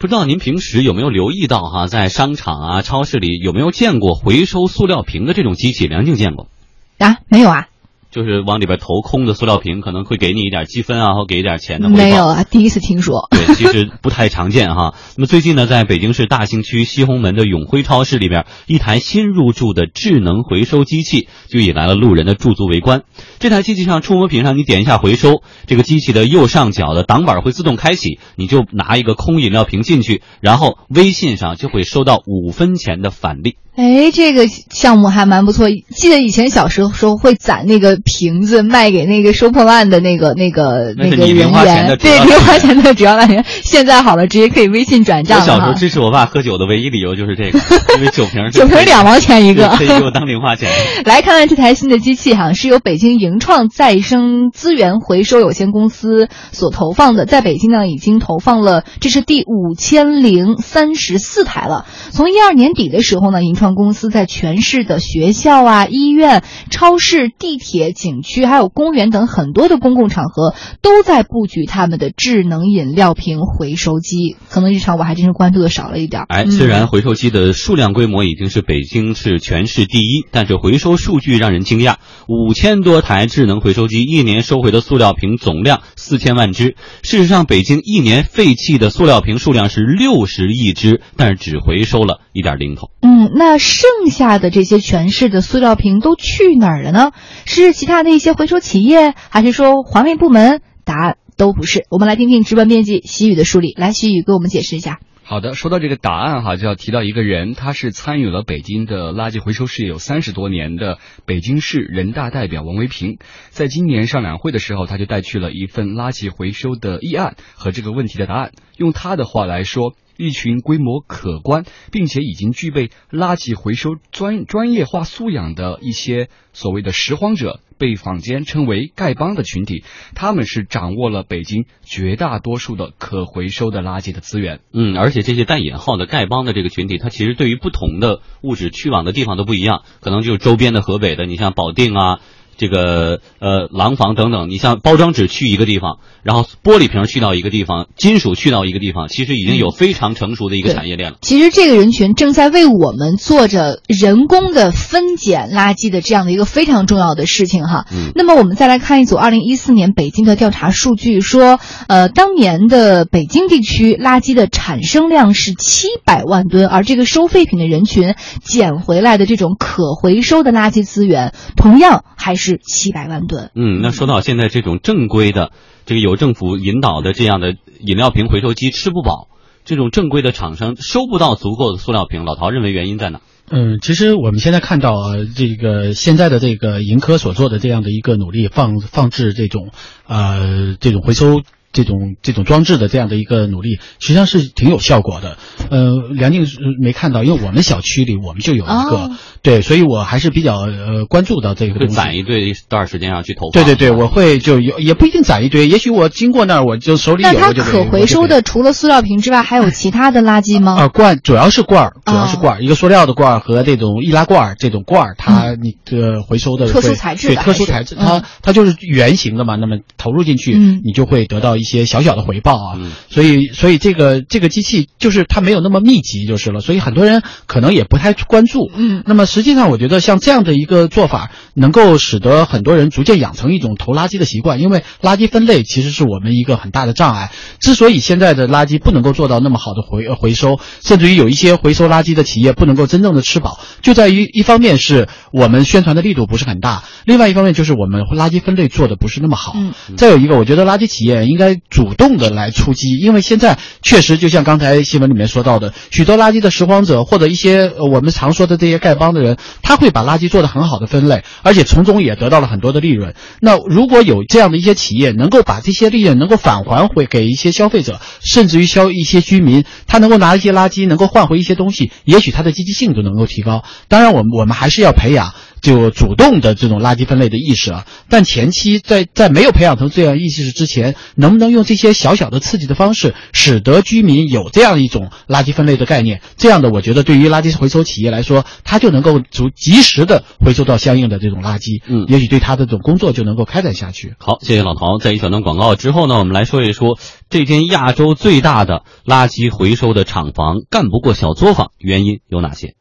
不知道您平时有没有留意到哈，在商场啊、超市里有没有见过回收塑料瓶的这种机器？梁静见过啊？没有啊？就是往里边投空的塑料瓶，可能会给你一点积分啊，或给一点钱的。没有啊，第一次听说。对，其实不太常见哈。那么最近呢，在北京市大兴区西红门的永辉超市里边，一台新入驻的智能回收机器就引来了路人的驻足围观。这台机器上触摸屏上，你点一下回收，这个机器的右上角的挡板会自动开启，你就拿一个空饮料瓶进去，然后微信上就会收到五分钱的返利。哎，这个项目还蛮不错。记得以前小时候时候会攒那个瓶子卖给那个收破烂的那个那个那个人员，对，零花钱的主要来源。现在好了，直接可以微信转账。我小时候支持我爸喝酒的唯一理由就是这个，因为酒瓶酒瓶两毛钱一个，可以给我当零花钱。来看看这台新的机器哈，是由北京盈创再生资源回收有限公司所投放的，在北京呢已经投放了，这是第五千零三十四台了。从一二年底的时候呢，盈创。公司在全市的学校啊、医院、超市、地铁、景区，还有公园等很多的公共场合，都在布局他们的智能饮料瓶回收机。可能日常我还真是关注的少了一点。哎，虽然回收机的数量规模已经是北京市全市第一，但是回收数据让人惊讶：五千多台智能回收机，一年收回的塑料瓶总量四千万只。事实上，北京一年废弃的塑料瓶数量是六十亿只，但是只回收了一点零头。嗯，那。剩下的这些全市的塑料瓶都去哪儿了呢？是其他的一些回收企业，还是说环卫部门？答案都不是。我们来听听值班编辑习宇的梳理。来，习宇给我们解释一下。好的，说到这个答案哈，就要提到一个人，他是参与了北京的垃圾回收事业有三十多年的北京市人大代表王维平。在今年上两会的时候，他就带去了一份垃圾回收的议案和这个问题的答案。用他的话来说。一群规模可观，并且已经具备垃圾回收专专业化素养的一些所谓的拾荒者，被坊间称为“丐帮”的群体，他们是掌握了北京绝大多数的可回收的垃圾的资源。嗯，而且这些带引号的丐帮的这个群体，它其实对于不同的物质去往的地方都不一样，可能就周边的河北的，你像保定啊。这个呃，廊坊等等，你像包装纸去一个地方，然后玻璃瓶去到一个地方，金属去到一个地方，其实已经有非常成熟的一个产业链了。其实这个人群正在为我们做着人工的分拣垃圾的这样的一个非常重要的事情哈。嗯。那么我们再来看一组二零一四年北京的调查数据，说呃，当年的北京地区垃圾的产生量是七百万吨，而这个收废品的人群捡回来的这种可回收的垃圾资源，同样还是。是七百万吨。嗯，那说到现在这种正规的，这个有政府引导的这样的饮料瓶回收机吃不饱，这种正规的厂商收不到足够的塑料瓶，老陶认为原因在哪？嗯，其实我们现在看到啊，这个现在的这个盈科所做的这样的一个努力，放放置这种呃这种回收。这种这种装置的这样的一个努力，实际上是挺有效果的。呃，梁静没看到，因为我们小区里我们就有一个，对，所以我还是比较呃关注到这个东西。攒一堆一段时间要去投放？对对对，我会就有也不一定攒一堆，也许我经过那儿我就手里有。那它可回收的除了塑料瓶之外，还有其他的垃圾吗？啊，罐主要是罐儿，主要是罐儿，一个塑料的罐儿和这种易拉罐这种罐儿，它你的回收的特殊材质，对特殊材质，它它就是圆形的嘛，那么投入进去，你就会得到。一些小小的回报啊，所以所以这个这个机器就是它没有那么密集就是了，所以很多人可能也不太关注。嗯，那么实际上我觉得像这样的一个做法，能够使得很多人逐渐养成一种投垃圾的习惯，因为垃圾分类其实是我们一个很大的障碍。之所以现在的垃圾不能够做到那么好的回回收，甚至于有一些回收垃圾的企业不能够真正的吃饱，就在于一方面是我们宣传的力度不是很大，另外一方面就是我们垃圾分类做的不是那么好。嗯，再有一个，我觉得垃圾企业应该。主动的来出击，因为现在确实就像刚才新闻里面说到的，许多垃圾的拾荒者或者一些我们常说的这些丐帮的人，他会把垃圾做的很好的分类，而且从中也得到了很多的利润。那如果有这样的一些企业能够把这些利润能够返还回给一些消费者，甚至于消一些居民，他能够拿一些垃圾能够换回一些东西，也许他的积极性都能够提高。当然，我们我们还是要培养就主动的这种垃圾分类的意识啊。但前期在在没有培养成这样意识之前，能不能用这些小小的刺激的方式，使得居民有这样一种垃圾分类的概念？这样的，我觉得对于垃圾回收企业来说，它就能够足及时的回收到相应的这种垃圾，嗯也许对它的这种工作就能够开展下去。好，谢谢老陶。在一小段广告之后呢，我们来说一说这间亚洲最大的垃圾回收的厂房干不过小作坊，原因有哪些？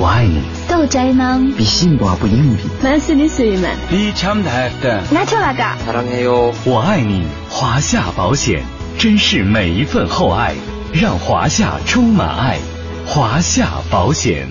我爱你，豆仔는比幸福不英比。 말씀있으면 비참다 나초라가 사랑해요。我爱你，华夏保险，珍视每一份厚爱，让华夏充满爱。华夏保险。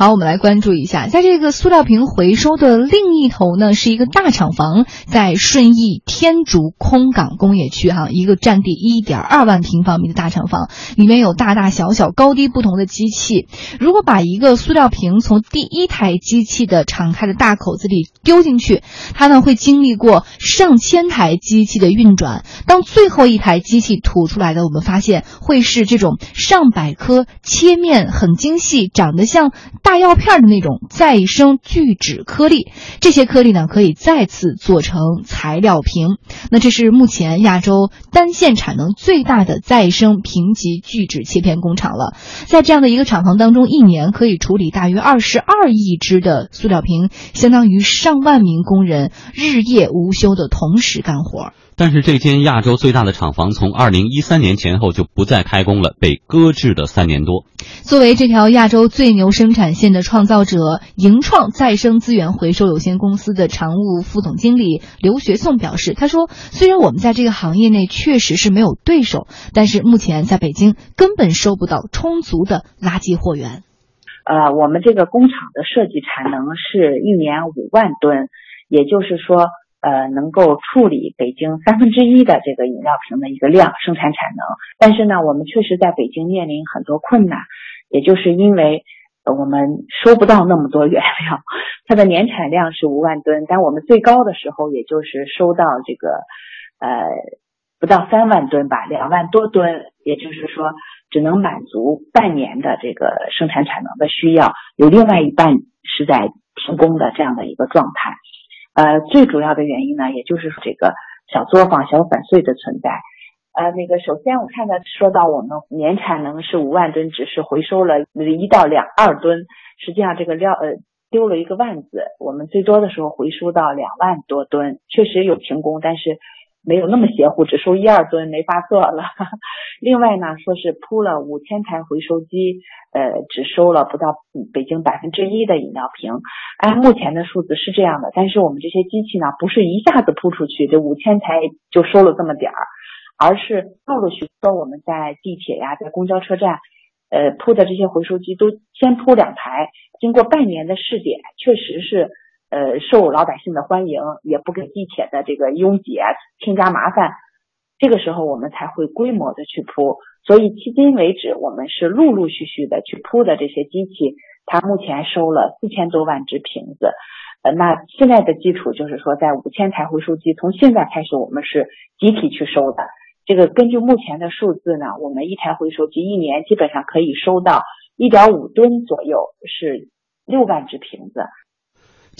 好，我们来关注一下，在这个塑料瓶回收的另一头呢，是一个大厂房，在顺义天竺空港工业区哈，一个占地一点二万平方米的大厂房，里面有大大小小、高低不同的机器。如果把一个塑料瓶从第一台机器的敞开的大口子里丢进去，它呢会经历过上千台机器的运转，当最后一台机器吐出来的，我们发现会是这种上百颗切面很精细、长得像大大药片的那种再生聚酯颗粒。这些颗粒呢，可以再次做成材料瓶。那这是目前亚洲单线产能最大的再生瓶级聚酯切片工厂了。在这样的一个厂房当中，一年可以处理大约二十二亿只的塑料瓶，相当于上万名工人日夜无休的同时干活。但是这间亚洲最大的厂房从二零一三年前后就不再开工了，被搁置了三年多。作为这条亚洲最牛生产线的创造者，盈创再生资源回收有限公司的常务副总经理刘学颂表示：“他说，虽然我们在这个行业内确实是没有对手，但是目前在北京根本收不到充足的垃圾货源。呃，我们这个工厂的设计产能是一年五万吨，也就是说，呃，能够处理北京三分之一的这个饮料瓶的一个量生产产能。但是呢，我们确实在北京面临很多困难，也就是因为我们收不到那么多原料，它的年产量是五万吨，但我们最高的时候也就是收到这个呃不到三万吨吧，两万多吨，也就是说只能满足半年的这个生产产能的需要，有另外一半是在停工的这样的一个状态。呃，最主要的原因呢，也就是这个小作坊、小粉碎的存在。呃，那个首先我看到说到我们年产能是五万吨，只是回收了一到两二吨，实际上这个料呃丢了一个万字，我们最多的时候回收到两万多吨，确实有停工，但是没有那么邪乎，只收一二吨没法做了。另外呢，说是铺了五千台回收机，呃，只收了不到北京百分之一的饮料瓶。按目前的数字是这样的，但是我们这些机器呢，不是一下子铺出去，这五千台就收了这么点儿，而是陆陆续续我们在地铁呀，在公交车站，呃，铺的这些回收机都先铺两台，经过半年的试点，确实是呃受老百姓的欢迎，也不给地铁的这个拥挤添加麻烦。这个时候我们才会规模的去铺，所以迄今为止，我们是陆陆续续的去铺的这些机器，它目前收了四千多万只瓶子。呃，那现在的基础就是说，在五千台回收机，从现在开始我们是集体去收的。这个根据目前的数字呢，我们一台回收机一年基本上可以收到一点五吨左右，是六万只瓶子。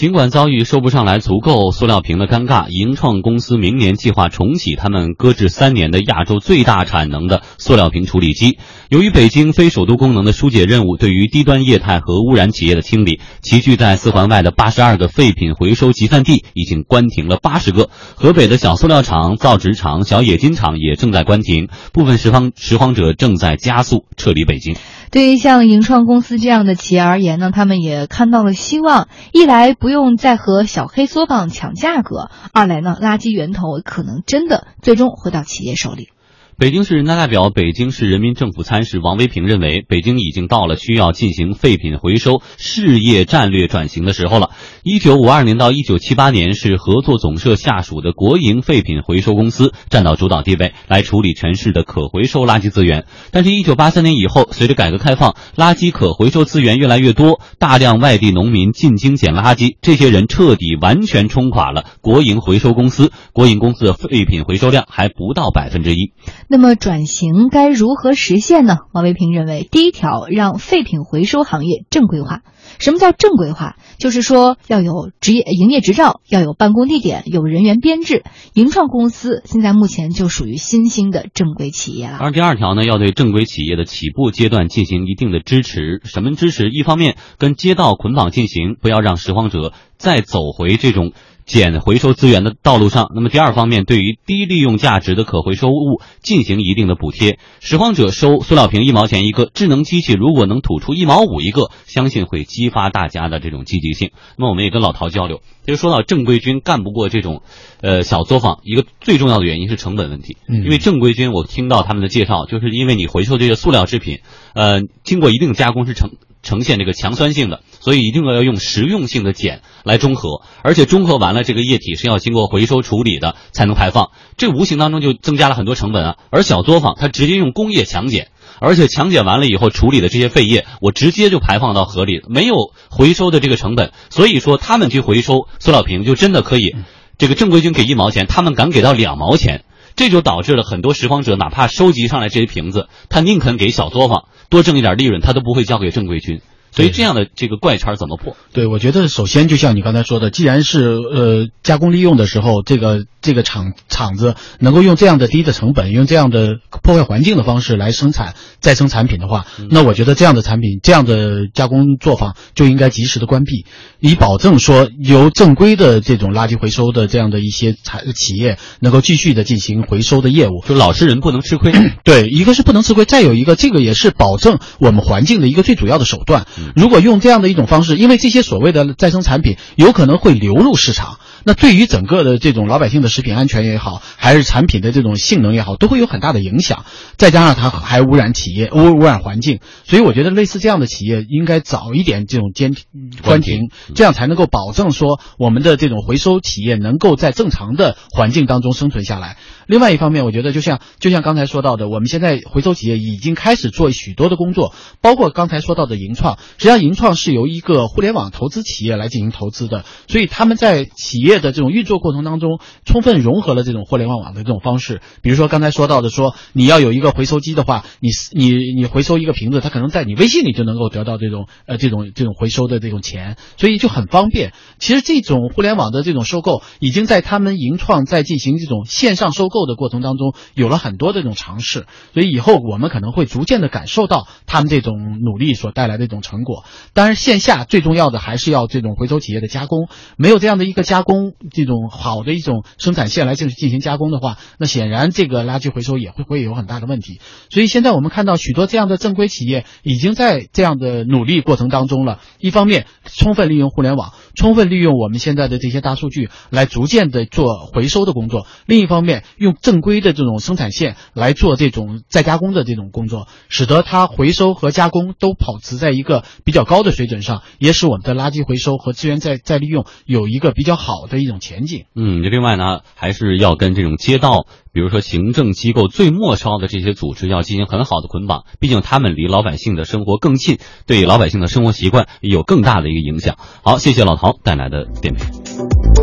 尽管遭遇收不上来足够塑料瓶的尴尬，盈创公司明年计划重启他们搁置三年的亚洲最大产能的塑料瓶处理机。由于北京非首都功能的疏解任务对于低端液态和污染企业的清理，其聚在四环外的八十二个废品回收集散地已经关停了八十个。河北的小塑料厂、造纸厂、小冶金厂也正在关停，部分拾荒拾荒者正在加速撤离北京。对于像盈创公司这样的企业而言呢，他们也看到了希望。一来不不用再和小黑作坊抢价格，二来呢，垃圾源头可能真的最终回到企业手里。北京市人大代表、北京市人民政府参事王维平认为，北京已经到了需要进行废品回收事业战略转型的时候了。一九五二年到一九七八年是合作总社下属的国营废品回收公司占到主导地位，来处理城市的可回收垃圾资源。但是，一九八三年以后，随着改革开放，垃圾可回收资源越来越多，大量外地农民进京捡垃圾，这些人彻底完全冲垮了国营回收公司。国营公司的废品回收量还不到百分之一。那么转型该如何实现呢？王维平认为，第一条，让废品回收行业正规化。什么叫正规化？就是说要有职业营业执照，要有办公地点，有人员编制。盈创公司现在目前就属于新兴的正规企业了。而第二条呢，要对正规企业的起步阶段进行一定的支持。什么支持？一方面跟街道捆绑进行，不要让拾荒者再走回这种。减回收资源的道路上，那么第二方面，对于低利用价值的可回收物进行一定的补贴。拾荒者收塑料瓶一毛钱一个，智能机器如果能吐出一毛五一个，相信会激发大家的这种积极性。那么我们也跟老陶交流，就说到正规军干不过这种，呃小作坊，一个最重要的原因是成本问题。因为正规军，我听到他们的介绍，就是因为你回收这些塑料制品，呃，经过一定加工是成。呈现这个强酸性的，所以一定要用实用性的碱来中和，而且中和完了这个液体是要经过回收处理的才能排放，这无形当中就增加了很多成本啊。而小作坊它直接用工业强碱，而且强碱完了以后处理的这些废液，我直接就排放到河里，没有回收的这个成本，所以说他们去回收塑料瓶就真的可以，这个正规军给一毛钱，他们敢给到两毛钱。这就导致了很多拾荒者，哪怕收集上来这些瓶子，他宁肯给小作坊多挣一点利润，他都不会交给正规军。所以这样的这个怪圈怎么破？对，我觉得首先就像你刚才说的，既然是呃加工利用的时候，这个这个厂厂子能够用这样的低的成本，用这样的破坏环境的方式来生产再生产品的话，那我觉得这样的产品、这样的加工作坊就应该及时的关闭，以保证说由正规的这种垃圾回收的这样的一些产企业能够继续的进行回收的业务。就老实人不能吃亏。对，一个是不能吃亏，再有一个这个也是保证我们环境的一个最主要的手段。如果用这样的一种方式，因为这些所谓的再生产品有可能会流入市场，那对于整个的这种老百姓的食品安全也好，还是产品的这种性能也好，都会有很大的影响。再加上它还污染企业、污污染环境，所以我觉得类似这样的企业应该早一点这种监关停，这样才能够保证说我们的这种回收企业能够在正常的环境当中生存下来。另外一方面，我觉得就像就像刚才说到的，我们现在回收企业已经开始做许多的工作，包括刚才说到的银创。实际上，银创是由一个互联网投资企业来进行投资的，所以他们在企业的这种运作过程当中，充分融合了这种互联网网的这种方式。比如说刚才说到的，说你要有一个回收机的话，你你你回收一个瓶子，它可能在你微信里就能够得到这种呃这种这种回收的这种钱，所以就很方便。其实这种互联网的这种收购，已经在他们银创在进行这种线上收购。的过程当中有了很多的这种尝试，所以以后我们可能会逐渐的感受到他们这种努力所带来的一种成果。当然，线下最重要的还是要这种回收企业的加工，没有这样的一个加工这种好的一种生产线来进进行加工的话，那显然这个垃圾回收也会会有很大的问题。所以现在我们看到许多这样的正规企业已经在这样的努力过程当中了。一方面，充分利用互联网，充分利用我们现在的这些大数据来逐渐的做回收的工作；另一方面，用正规的这种生产线来做这种再加工的这种工作，使得它回收和加工都保持在一个比较高的水准上，也使我们的垃圾回收和资源再再利用有一个比较好的一种前景。嗯，另外呢，还是要跟这种街道，比如说行政机构最末梢的这些组织要进行很好的捆绑，毕竟他们离老百姓的生活更近，对老百姓的生活习惯有更大的一个影响。好，谢谢老陶带来的点评。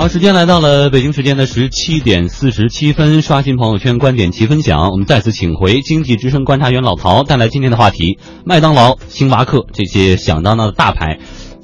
好，时间来到了北京时间的十七点四十七分，刷新朋友圈观点齐分享。我们再次请回经济之声观察员老陶，带来今天的话题：麦当劳、星巴克这些响当当的大牌。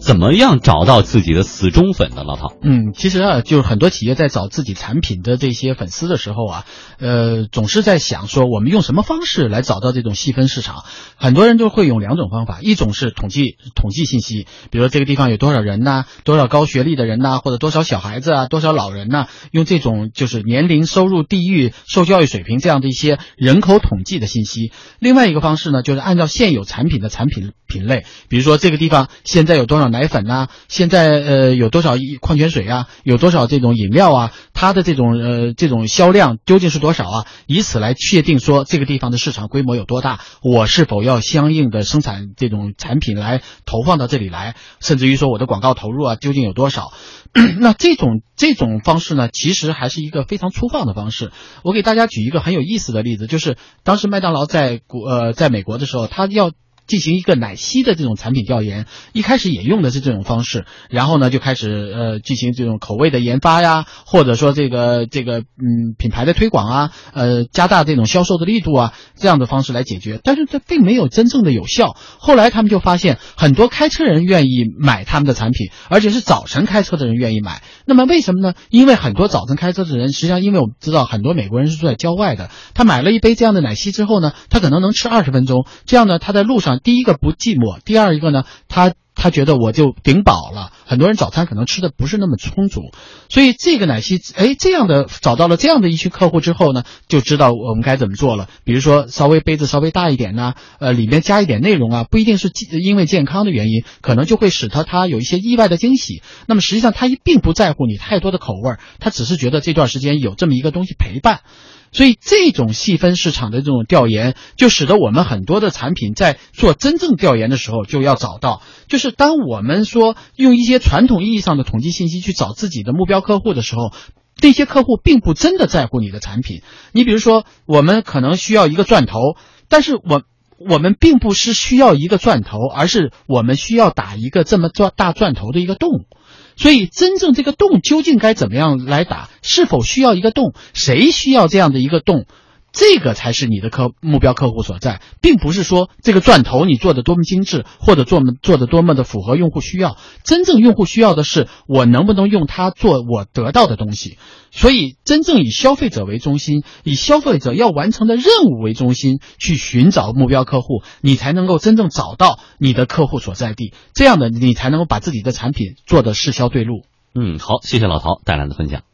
怎么样找到自己的死忠粉呢？老陶，嗯，其实啊，就是很多企业在找自己产品的这些粉丝的时候啊，呃，总是在想说，我们用什么方式来找到这种细分市场？很多人就会用两种方法，一种是统计统计信息，比如说这个地方有多少人呐，多少高学历的人呐，或者多少小孩子啊，多少老人呐，用这种就是年龄、收入、地域、受教育水平这样的一些人口统计的信息。另外一个方式呢，就是按照现有产品的产品品类，比如说这个地方现在有多少。奶粉呐，现在呃有多少矿泉水啊，有多少这种饮料啊？它的这种呃这种销量究竟是多少啊？以此来确定说这个地方的市场规模有多大，我是否要相应的生产这种产品来投放到这里来，甚至于说我的广告投入啊究竟有多少？那这种这种方式呢，其实还是一个非常粗放的方式。我给大家举一个很有意思的例子，就是当时麦当劳在国呃在美国的时候，他要。进行一个奶昔的这种产品调研，一开始也用的是这种方式，然后呢就开始呃进行这种口味的研发呀，或者说这个这个嗯品牌的推广啊，呃加大这种销售的力度啊，这样的方式来解决，但是这并没有真正的有效。后来他们就发现，很多开车人愿意买他们的产品，而且是早晨开车的人愿意买。那么为什么呢？因为很多早晨开车的人，实际上因为我们知道很多美国人是住在郊外的，他买了一杯这样的奶昔之后呢，他可能能吃二十分钟，这样呢他在路上第一个不寂寞，第二一个呢他。他觉得我就顶饱了，很多人早餐可能吃的不是那么充足，所以这个奶昔，哎，这样的找到了这样的一群客户之后呢，就知道我们该怎么做了。比如说，稍微杯子稍微大一点呢，呃，里面加一点内容啊，不一定是因为健康的原因，可能就会使得他有一些意外的惊喜。那么实际上他并不在乎你太多的口味，他只是觉得这段时间有这么一个东西陪伴。所以这种细分市场的这种调研，就使得我们很多的产品在做真正调研的时候，就要找到，就是当我们说用一些传统意义上的统计信息去找自己的目标客户的时候，这些客户并不真的在乎你的产品。你比如说，我们可能需要一个钻头，但是我我们并不是需要一个钻头，而是我们需要打一个这么钻大钻头的一个洞。所以，真正这个洞究竟该怎么样来打？是否需要一个洞？谁需要这样的一个洞？这个才是你的客目标客户所在，并不是说这个钻头你做的多么精致，或者做做的多么的符合用户需要。真正用户需要的是我能不能用它做我得到的东西。所以，真正以消费者为中心，以消费者要完成的任务为中心去寻找目标客户，你才能够真正找到你的客户所在地。这样的，你才能够把自己的产品做的适销对路。嗯，好，谢谢老陶带来的分享。